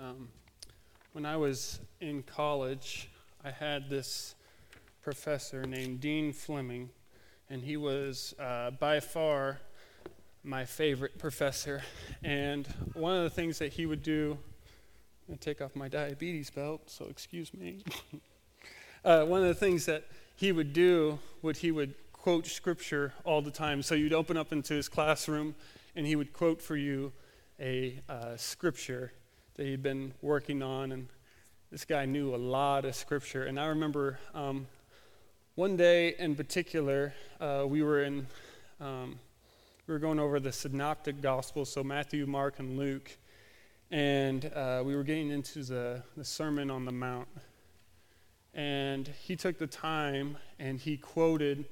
Um, when I was in college, I had this professor named Dean Fleming, and he was uh, by far my favorite professor. And one of the things that he would do, to take off my diabetes belt, so excuse me. uh, one of the things that he would do would he would quote scripture all the time. So you'd open up into his classroom, and he would quote for you a uh, scripture that he'd been working on, and this guy knew a lot of scripture. And I remember um, one day in particular, uh, we were in, um, we were going over the synoptic gospels, so Matthew, Mark, and Luke, and uh, we were getting into the, the Sermon on the Mount. And he took the time and he quoted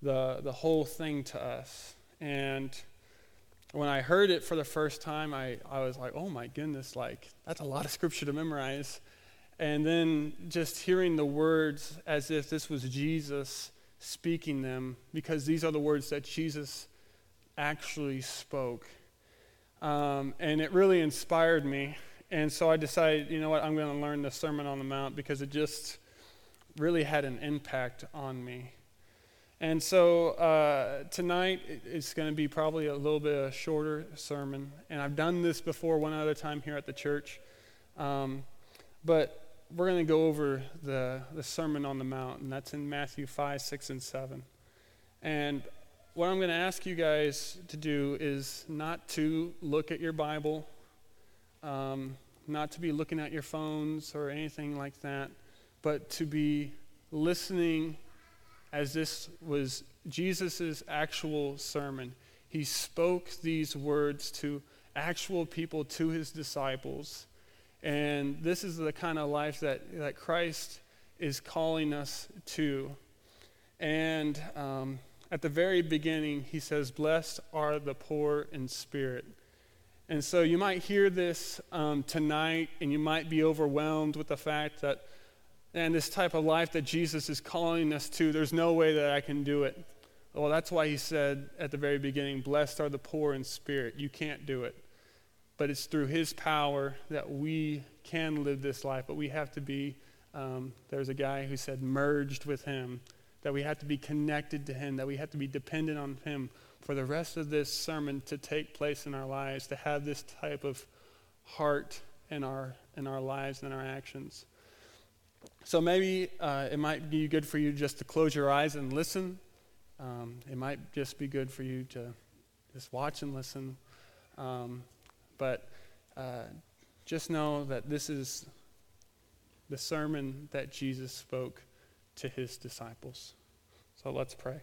the, the whole thing to us. And when I heard it for the first time, I, I was like, oh my goodness, like, that's a lot of scripture to memorize. And then just hearing the words as if this was Jesus speaking them, because these are the words that Jesus actually spoke. Um, and it really inspired me. And so I decided, you know what, I'm going to learn the Sermon on the Mount because it just really had an impact on me. And so uh, tonight it's going to be probably a little bit of a shorter sermon. And I've done this before one other time here at the church. Um, but we're going to go over the, the Sermon on the Mount, and that's in Matthew 5, 6, and 7. And what I'm going to ask you guys to do is not to look at your Bible, um, not to be looking at your phones or anything like that, but to be listening as this was Jesus' actual sermon. He spoke these words to actual people, to his disciples. And this is the kind of life that, that Christ is calling us to. And um, at the very beginning, he says, Blessed are the poor in spirit. And so you might hear this um, tonight, and you might be overwhelmed with the fact that and this type of life that Jesus is calling us to, there's no way that I can do it. Well, that's why he said at the very beginning, Blessed are the poor in spirit. You can't do it. But it's through his power that we can live this life. But we have to be, um, there's a guy who said, merged with him, that we have to be connected to him, that we have to be dependent on him for the rest of this sermon to take place in our lives, to have this type of heart in our, in our lives and our actions. So maybe uh, it might be good for you just to close your eyes and listen. Um, it might just be good for you to just watch and listen. Um, but uh, just know that this is the sermon that Jesus spoke to his disciples. So let's pray.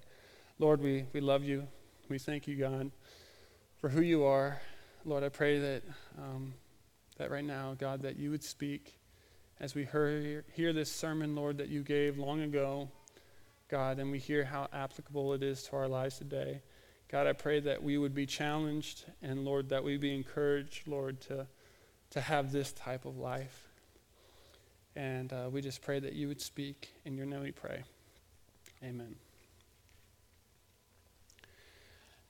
Lord, we, we love you. We thank you, God, for who you are. Lord, I pray that, um, that right now, God, that you would speak as we hear, hear this sermon, Lord, that you gave long ago, God, and we hear how applicable it is to our lives today. God, I pray that we would be challenged and, Lord, that we be encouraged, Lord, to, to have this type of life. And uh, we just pray that you would speak. In your name we pray. Amen.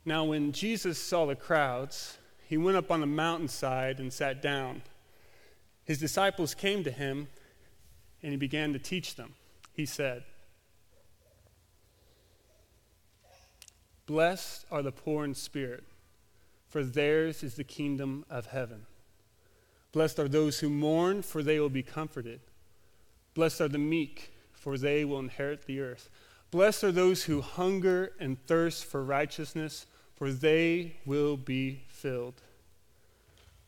Now, when Jesus saw the crowds, he went up on the mountainside and sat down. His disciples came to him and he began to teach them. He said, Blessed are the poor in spirit, for theirs is the kingdom of heaven. Blessed are those who mourn, for they will be comforted. Blessed are the meek, for they will inherit the earth. Blessed are those who hunger and thirst for righteousness, for they will be filled.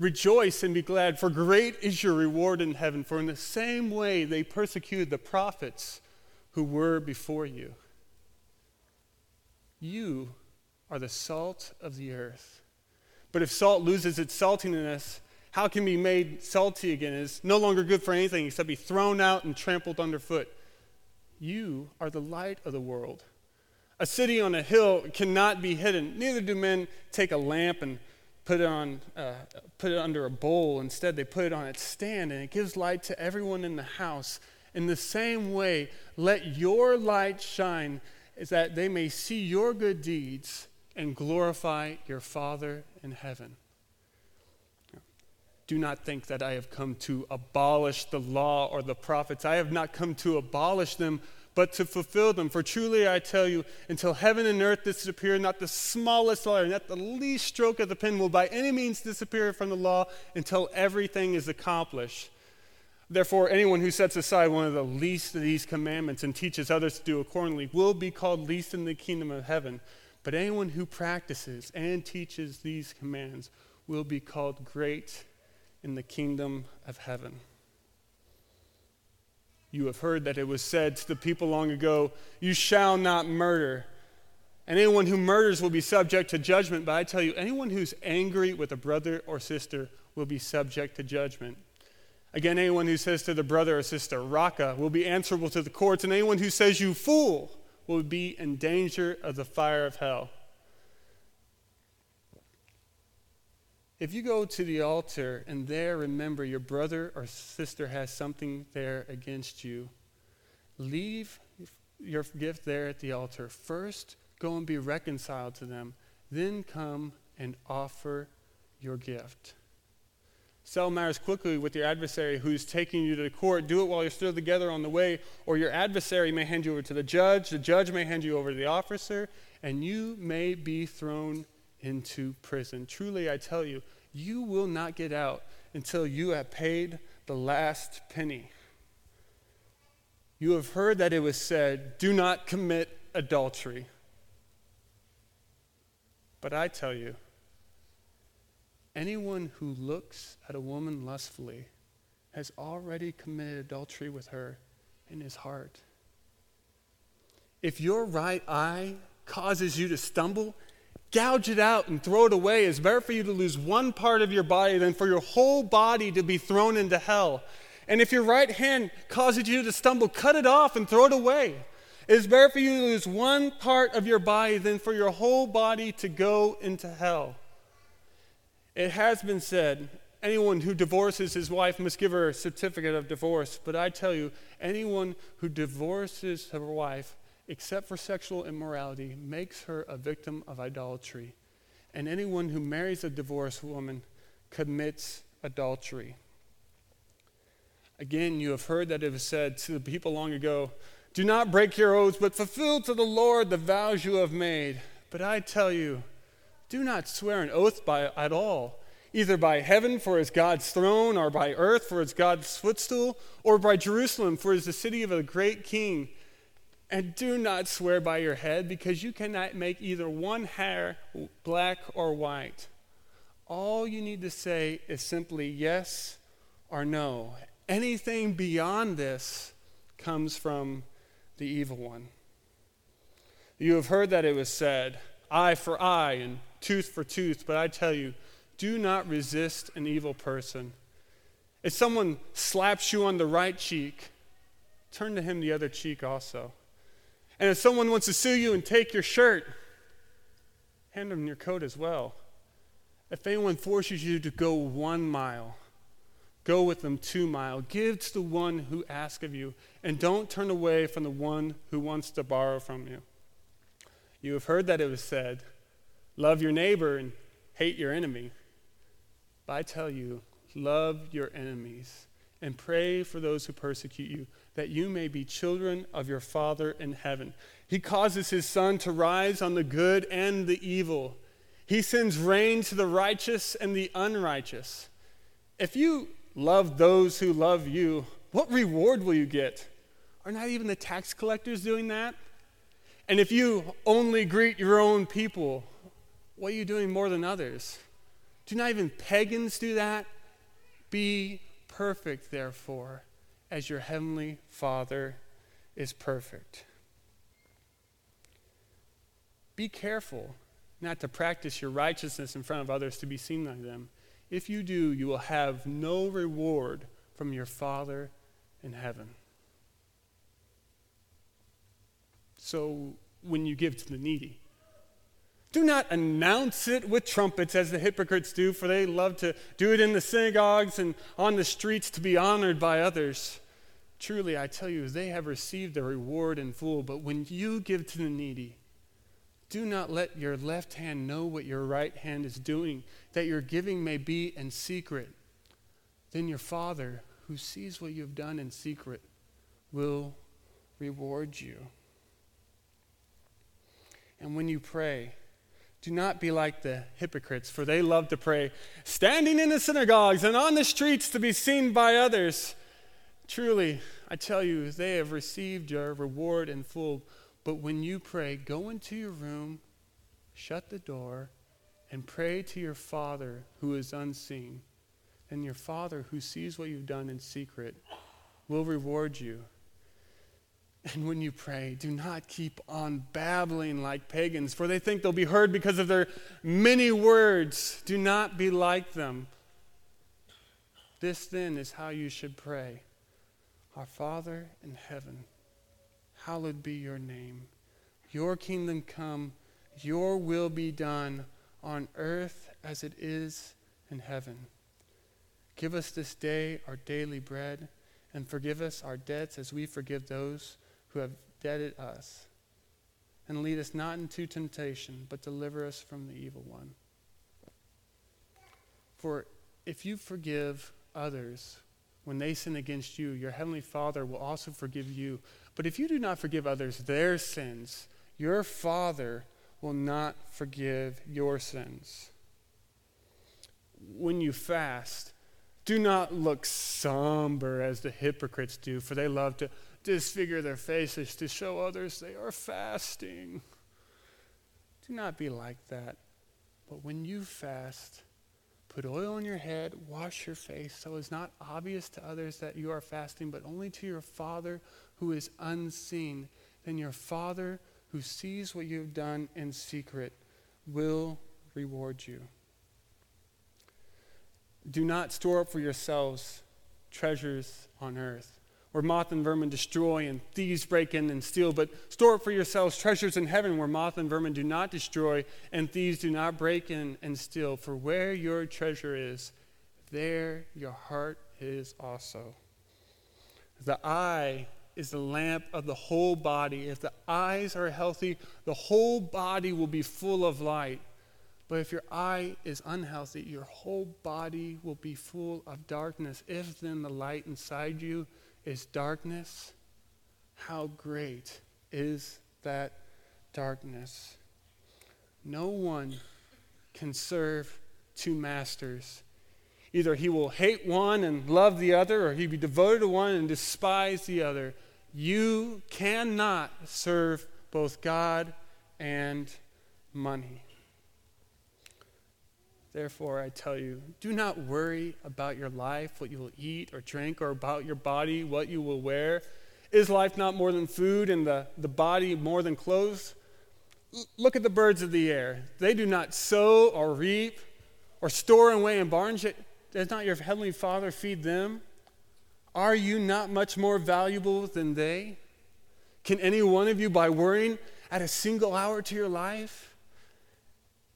Rejoice and be glad, for great is your reward in heaven. For in the same way they persecuted the prophets who were before you. You are the salt of the earth. But if salt loses its saltiness, how can it be made salty again? It's no longer good for anything except be thrown out and trampled underfoot. You are the light of the world. A city on a hill cannot be hidden. Neither do men take a lamp and put it, on, uh, put it under a bowl. Instead, they put it on its stand, and it gives light to everyone in the house. In the same way, let your light shine, is that they may see your good deeds and glorify your Father in heaven. Do not think that I have come to abolish the law or the prophets. I have not come to abolish them but to fulfill them. For truly I tell you, until heaven and earth disappear, not the smallest letter, not the least stroke of the pen will by any means disappear from the law until everything is accomplished. Therefore, anyone who sets aside one of the least of these commandments and teaches others to do accordingly will be called least in the kingdom of heaven. But anyone who practices and teaches these commands will be called great in the kingdom of heaven. You have heard that it was said to the people long ago, You shall not murder. And anyone who murders will be subject to judgment. But I tell you, anyone who's angry with a brother or sister will be subject to judgment. Again, anyone who says to the brother or sister, Raca, will be answerable to the courts. And anyone who says, You fool, will be in danger of the fire of hell. If you go to the altar and there remember your brother or sister has something there against you, leave your gift there at the altar. First, go and be reconciled to them. Then come and offer your gift. Settle matters quickly with your adversary who's taking you to the court. Do it while you're still together on the way, or your adversary may hand you over to the judge. The judge may hand you over to the officer, and you may be thrown into prison. Truly, I tell you, you will not get out until you have paid the last penny. You have heard that it was said, Do not commit adultery. But I tell you, anyone who looks at a woman lustfully has already committed adultery with her in his heart. If your right eye causes you to stumble, gouge it out and throw it away. It's better for you to lose one part of your body than for your whole body to be thrown into hell. And if your right hand causes you to stumble, cut it off and throw it away. It is better for you to lose one part of your body than for your whole body to go into hell. It has been said, anyone who divorces his wife must give her a certificate of divorce. But I tell you, anyone who divorces her wife except for sexual immorality, makes her a victim of idolatry. And anyone who marries a divorced woman commits adultery. Again, you have heard that it was said to the people long ago Do not break your oaths, but fulfill to the Lord the vows you have made. But I tell you, do not swear an oath by at all, either by heaven, for it's God's throne, or by earth, for it's God's footstool, or by Jerusalem, for it's the city of a great king. And do not swear by your head, because you cannot make either one hair black or white. All you need to say is simply yes or no. Anything beyond this comes from the evil one. You have heard that it was said, eye for eye and tooth for tooth, but I tell you, do not resist an evil person. If someone slaps you on the right cheek, turn to him the other cheek also. And if someone wants to sue you and take your shirt, hand them your coat as well. If anyone forces you to go one mile, go with them two mile. Give to the one who asks of you, and don't turn away from the one who wants to borrow from you. You have heard that it was said, Love your neighbor and hate your enemy. But I tell you, love your enemies and pray for those who persecute you that you may be children of your Father in heaven. He causes his sun to rise on the good and the evil. He sends rain to the righteous and the unrighteous. If you love those who love you, what reward will you get? Are not even the tax collectors doing that? And if you only greet your own people, what are you doing more than others? Do not even pagans do that? Be perfect, therefore, as your heavenly Father is perfect. Be careful not to practice your righteousness in front of others to be seen by them. If you do, you will have no reward from your Father in heaven. So when you give to the needy, do not announce it with trumpets as the hypocrites do, for they love to do it in the synagogues and on the streets to be honored by others. Truly, I tell you, they have received their reward in full. But when you give to the needy, do not let your left hand know what your right hand is doing, that your giving may be in secret. Then your Father, who sees what you have done in secret, will reward you. And when you pray, do not be like the hypocrites, for they love to pray, standing in the synagogues and on the streets to be seen by others. Truly, I tell you, they have received your reward in full. But when you pray, go into your room, shut the door, and pray to your Father who is unseen. And your Father who sees what you've done in secret will reward you. And when you pray, do not keep on babbling like pagans, for they think they'll be heard because of their many words. Do not be like them. This then is how you should pray Our Father in heaven, hallowed be your name. Your kingdom come, your will be done on earth as it is in heaven. Give us this day our daily bread, and forgive us our debts as we forgive those who have debted us. And lead us not into temptation, but deliver us from the evil one. For if you forgive others when they sin against you, your heavenly Father will also forgive you. But if you do not forgive others their sins, your Father will not forgive your sins. When you fast, do not look somber as the hypocrites do, for they love to disfigure their faces to show others they are fasting. Do not be like that. But when you fast, put oil on your head, wash your face, so it's not obvious to others that you are fasting, but only to your Father who is unseen. Then your Father who sees what you have done in secret will reward you. Do not store up for yourselves treasures on earth where moth and vermin destroy and thieves break in and steal, but store up for yourselves treasures in heaven where moth and vermin do not destroy and thieves do not break in and steal. For where your treasure is, there your heart is also. The eye is the lamp of the whole body. If the eyes are healthy, the whole body will be full of light. But if your eye is unhealthy, your whole body will be full of darkness. If then the light inside you is darkness, how great is that darkness? No one can serve two masters. Either he will hate one and love the other, or he'll be devoted to one and despise the other. You cannot serve both God and money. Therefore, I tell you, do not worry about your life, what you will eat or drink, or about your body, what you will wear. Is life not more than food, and the, the body more than clothes? L- look at the birds of the air. They do not sow or reap or store away in barns, yet does not your heavenly Father feed them? Are you not much more valuable than they? Can any one of you, by worrying, add a single hour to your life?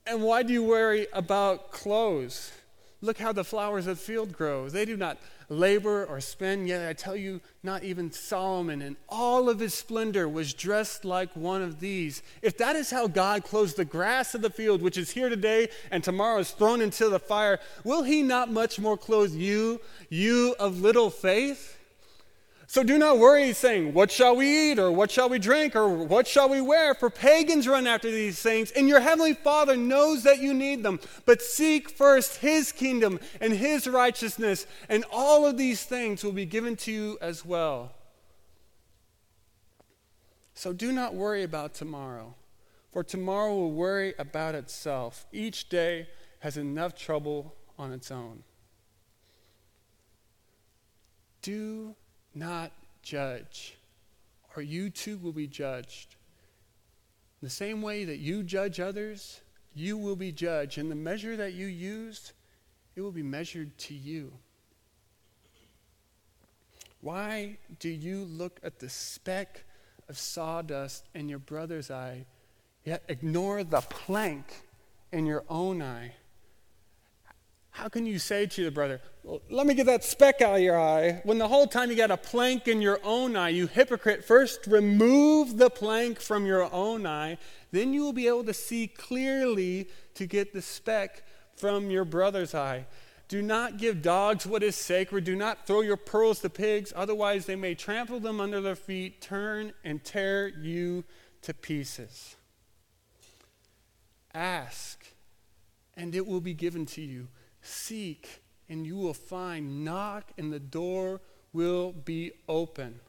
And why do you worry about clothes? Look how the flowers of the field grow. They do not labor or spin, yet I tell you, not even Solomon in all of his splendor was dressed like one of these. If that is how God clothes the grass of the field, which is here today and tomorrow is thrown into the fire, will he not much more clothe you, you of little faith? So do not worry, saying, What shall we eat, or what shall we drink, or what shall we wear? For pagans run after these things, and your heavenly Father knows that you need them. But seek first his kingdom and his righteousness, and all of these things will be given to you as well. So do not worry about tomorrow, for tomorrow will worry about itself. Each day has enough trouble on its own. Do not judge, or you too will be judged. The same way that you judge others, you will be judged. And the measure that you use, it will be measured to you. Why do you look at the speck of sawdust in your brother's eye, yet ignore the plank in your own eye. How can you say to your brother, Let me get that speck out of your eye, when the whole time you got a plank in your own eye? You hypocrite, first remove the plank from your own eye, then you will be able to see clearly to get the speck from your brother's eye. Do not give dogs what is sacred. Do not throw your pearls to pigs, otherwise, they may trample them under their feet, turn and tear you to pieces. Ask, and it will be given to you. Seek, and you will find. Knock, and the door will be open.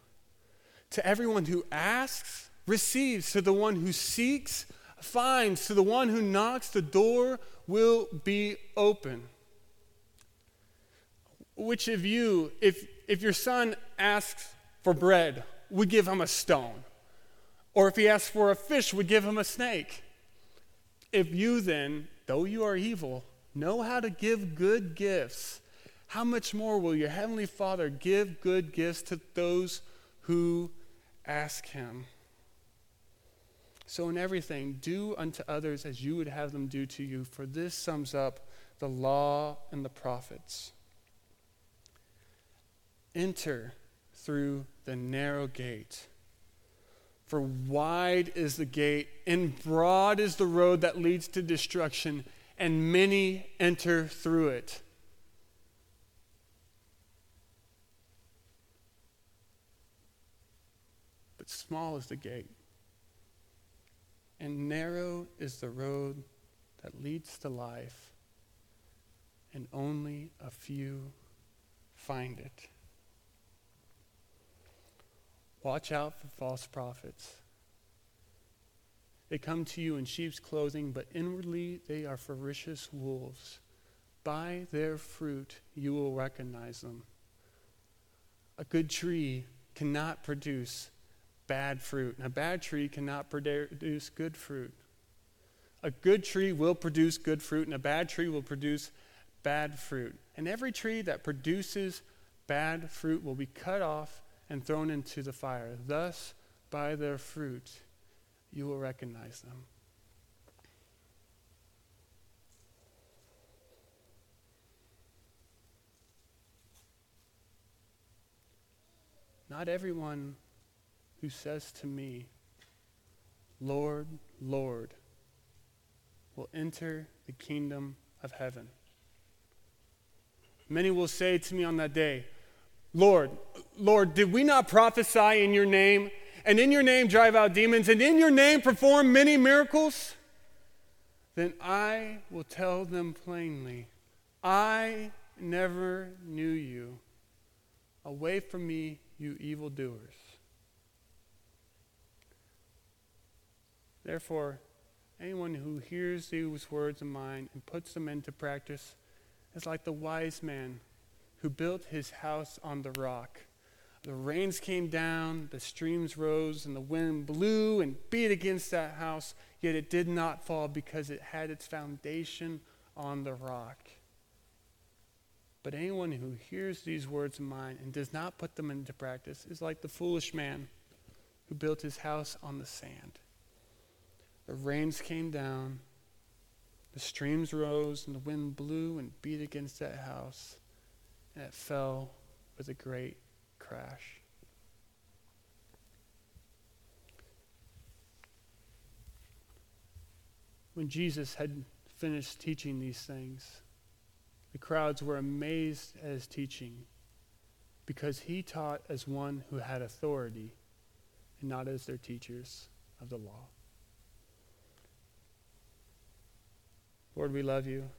To everyone who asks, receives. To the one who seeks, finds. To the one who knocks, the door will be open. Which of you, if, if your son asks for bread, would give him a stone? Or if he asks for a fish, would give him a snake? If you then, though you are evil, know how to give good gifts, how much more will your heavenly Father give good gifts to those who ask him? So, in everything, do unto others as you would have them do to you, for this sums up the law and the prophets. Enter through the narrow gate. For wide is the gate, and broad is the road that leads to destruction, and many enter through it. But small is the gate, and narrow is the road that leads to life, and only a few find it. Watch out for false prophets. They come to you in sheep's clothing, but inwardly they are ferocious wolves. By their fruit you will recognize them. A good tree cannot produce bad fruit, and a bad tree cannot produce good fruit. A good tree will produce good fruit, and a bad tree will produce bad fruit. And every tree that produces bad fruit will be cut off and thrown into the fire. Thus, by their fruit, you will recognize them. Not everyone who says to me, Lord, Lord, will enter the kingdom of heaven. Many will say to me on that day, Lord, Lord, did we not prophesy in your name, and in your name drive out demons, and in your name perform many miracles? Then I will tell them plainly, I never knew you. Away from me, you evildoers. Therefore, anyone who hears these words of mine and puts them into practice is like the wise man who built his house on the rock. The rains came down, the streams rose, and the wind blew and beat against that house, yet it did not fall because it had its foundation on the rock. But anyone who hears these words of mine and does not put them into practice is like the foolish man who built his house on the sand. The rains came down, the streams rose, and the wind blew and beat against that house and it fell with a great crash. When Jesus had finished teaching these things, the crowds were amazed at his teaching because he taught as one who had authority and not as their teachers of the law. Lord, we love you.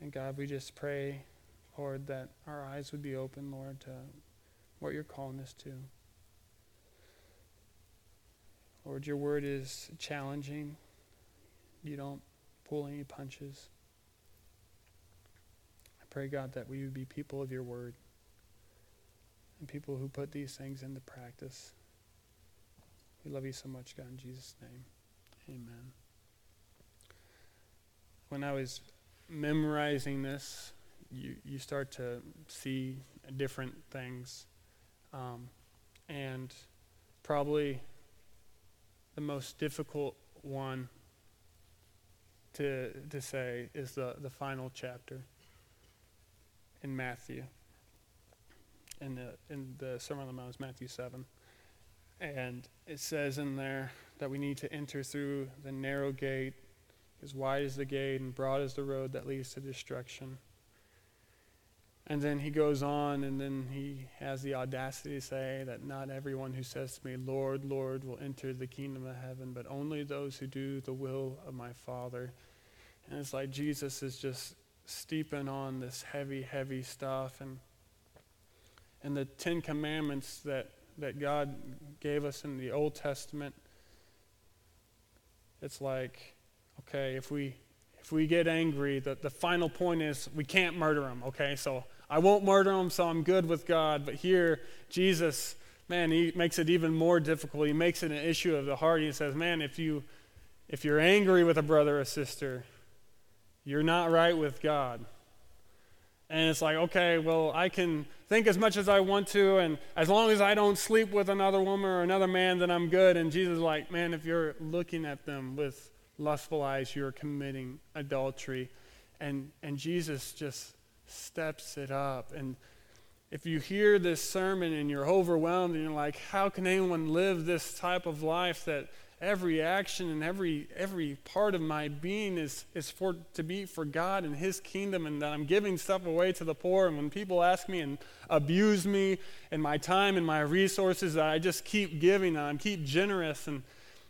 And God, we just pray, Lord, that our eyes would be open, Lord, to what you're calling us to. Lord, your word is challenging. You don't pull any punches. I pray, God, that we would be people of your word and people who put these things into practice. We love you so much, God, in Jesus' name. Amen. When I was memorizing this, you, you start to see different things. Um, and probably the most difficult one to, to say is the, the final chapter in Matthew. In the, in the Sermon on the Mount is Matthew 7. And it says in there that we need to enter through the narrow gate, as wide is the gate and broad is the road that leads to destruction. And then he goes on, and then he has the audacity to say that not everyone who says to me, Lord, Lord, will enter the kingdom of heaven, but only those who do the will of my Father. And it's like Jesus is just steeping on this heavy, heavy stuff. And, and the Ten Commandments that, that God gave us in the Old Testament, it's like, okay, if we, if we get angry, the, the final point is we can't murder them, okay? So I won't murder them, so I'm good with God. But here, Jesus, man, he makes it even more difficult. He makes it an issue of the heart. He says, man, if, you, if you're angry with a brother or sister, you're not right with God. And it's like, okay, well, I can think as much as I want to, and as long as I don't sleep with another woman or another man, then I'm good. And Jesus is like, man, if you're looking at them with lustful eyes, you're committing adultery. And, and Jesus just steps it up. And if you hear this sermon and you're overwhelmed and you're like, how can anyone live this type of life that every action and every every part of my being is is for to be for God and his kingdom and that I'm giving stuff away to the poor and when people ask me and abuse me and my time and my resources that I just keep giving and I keep generous and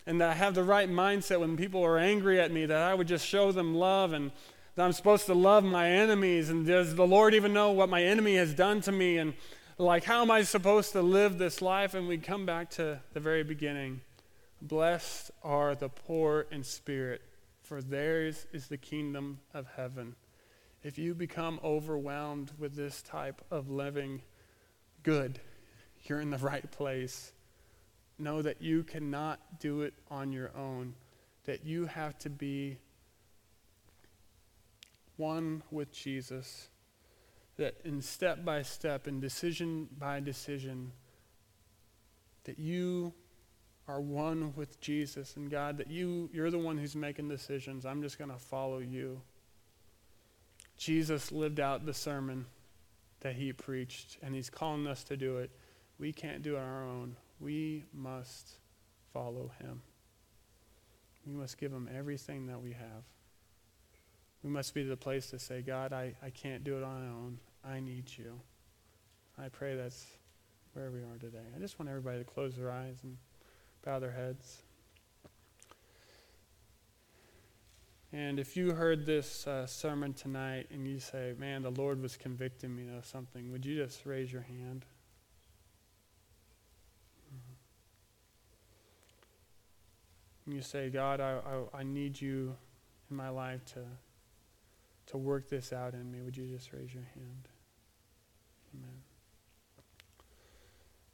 and that I have the right mindset when people are angry at me that I would just show them love and that I'm supposed to love my enemies. And does the Lord even know what my enemy has done to me? And like, how am I supposed to live this life? And we come back to the very beginning. Blessed are the poor in spirit, for theirs is the kingdom of heaven. If you become overwhelmed with this type of living, good, you're in the right place. Know that you cannot do it on your own, that you have to be one with Jesus, that in step by step, in decision by decision, that you are one with Jesus and God, that you, you're the one who's making decisions. I'm just going to follow you. Jesus lived out the sermon that he preached, and he's calling us to do it. We can't do it on our own. We must follow him. We must give him everything that we have. We must be the place to say, God, I, I can't do it on my own. I need you. I pray that's where we are today. I just want everybody to close their eyes and bow their heads. And if you heard this uh, sermon tonight and you say, man, the Lord was convicting me of something, would you just raise your hand? Mm-hmm. And you say, God, I, I, I need you in my life to to work this out in me, would you just raise your hand? Amen.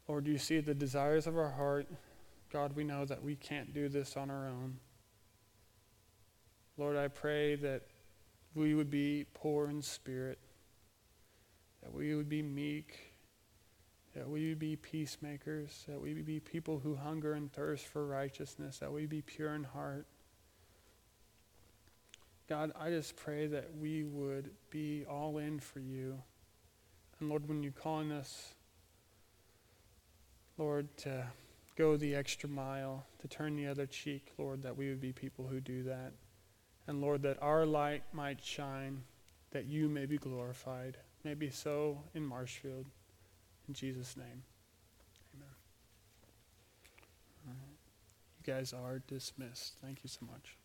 Lord, do you see the desires of our heart? God, we know that we can't do this on our own. Lord, I pray that we would be poor in spirit, that we would be meek, that we would be peacemakers, that we would be people who hunger and thirst for righteousness, that we be pure in heart. God, I just pray that we would be all in for you. And Lord, when you're calling us, Lord, to go the extra mile, to turn the other cheek, Lord, that we would be people who do that. And Lord, that our light might shine, that you may be glorified. Maybe so in Marshfield. In Jesus' name. Amen. You guys are dismissed. Thank you so much.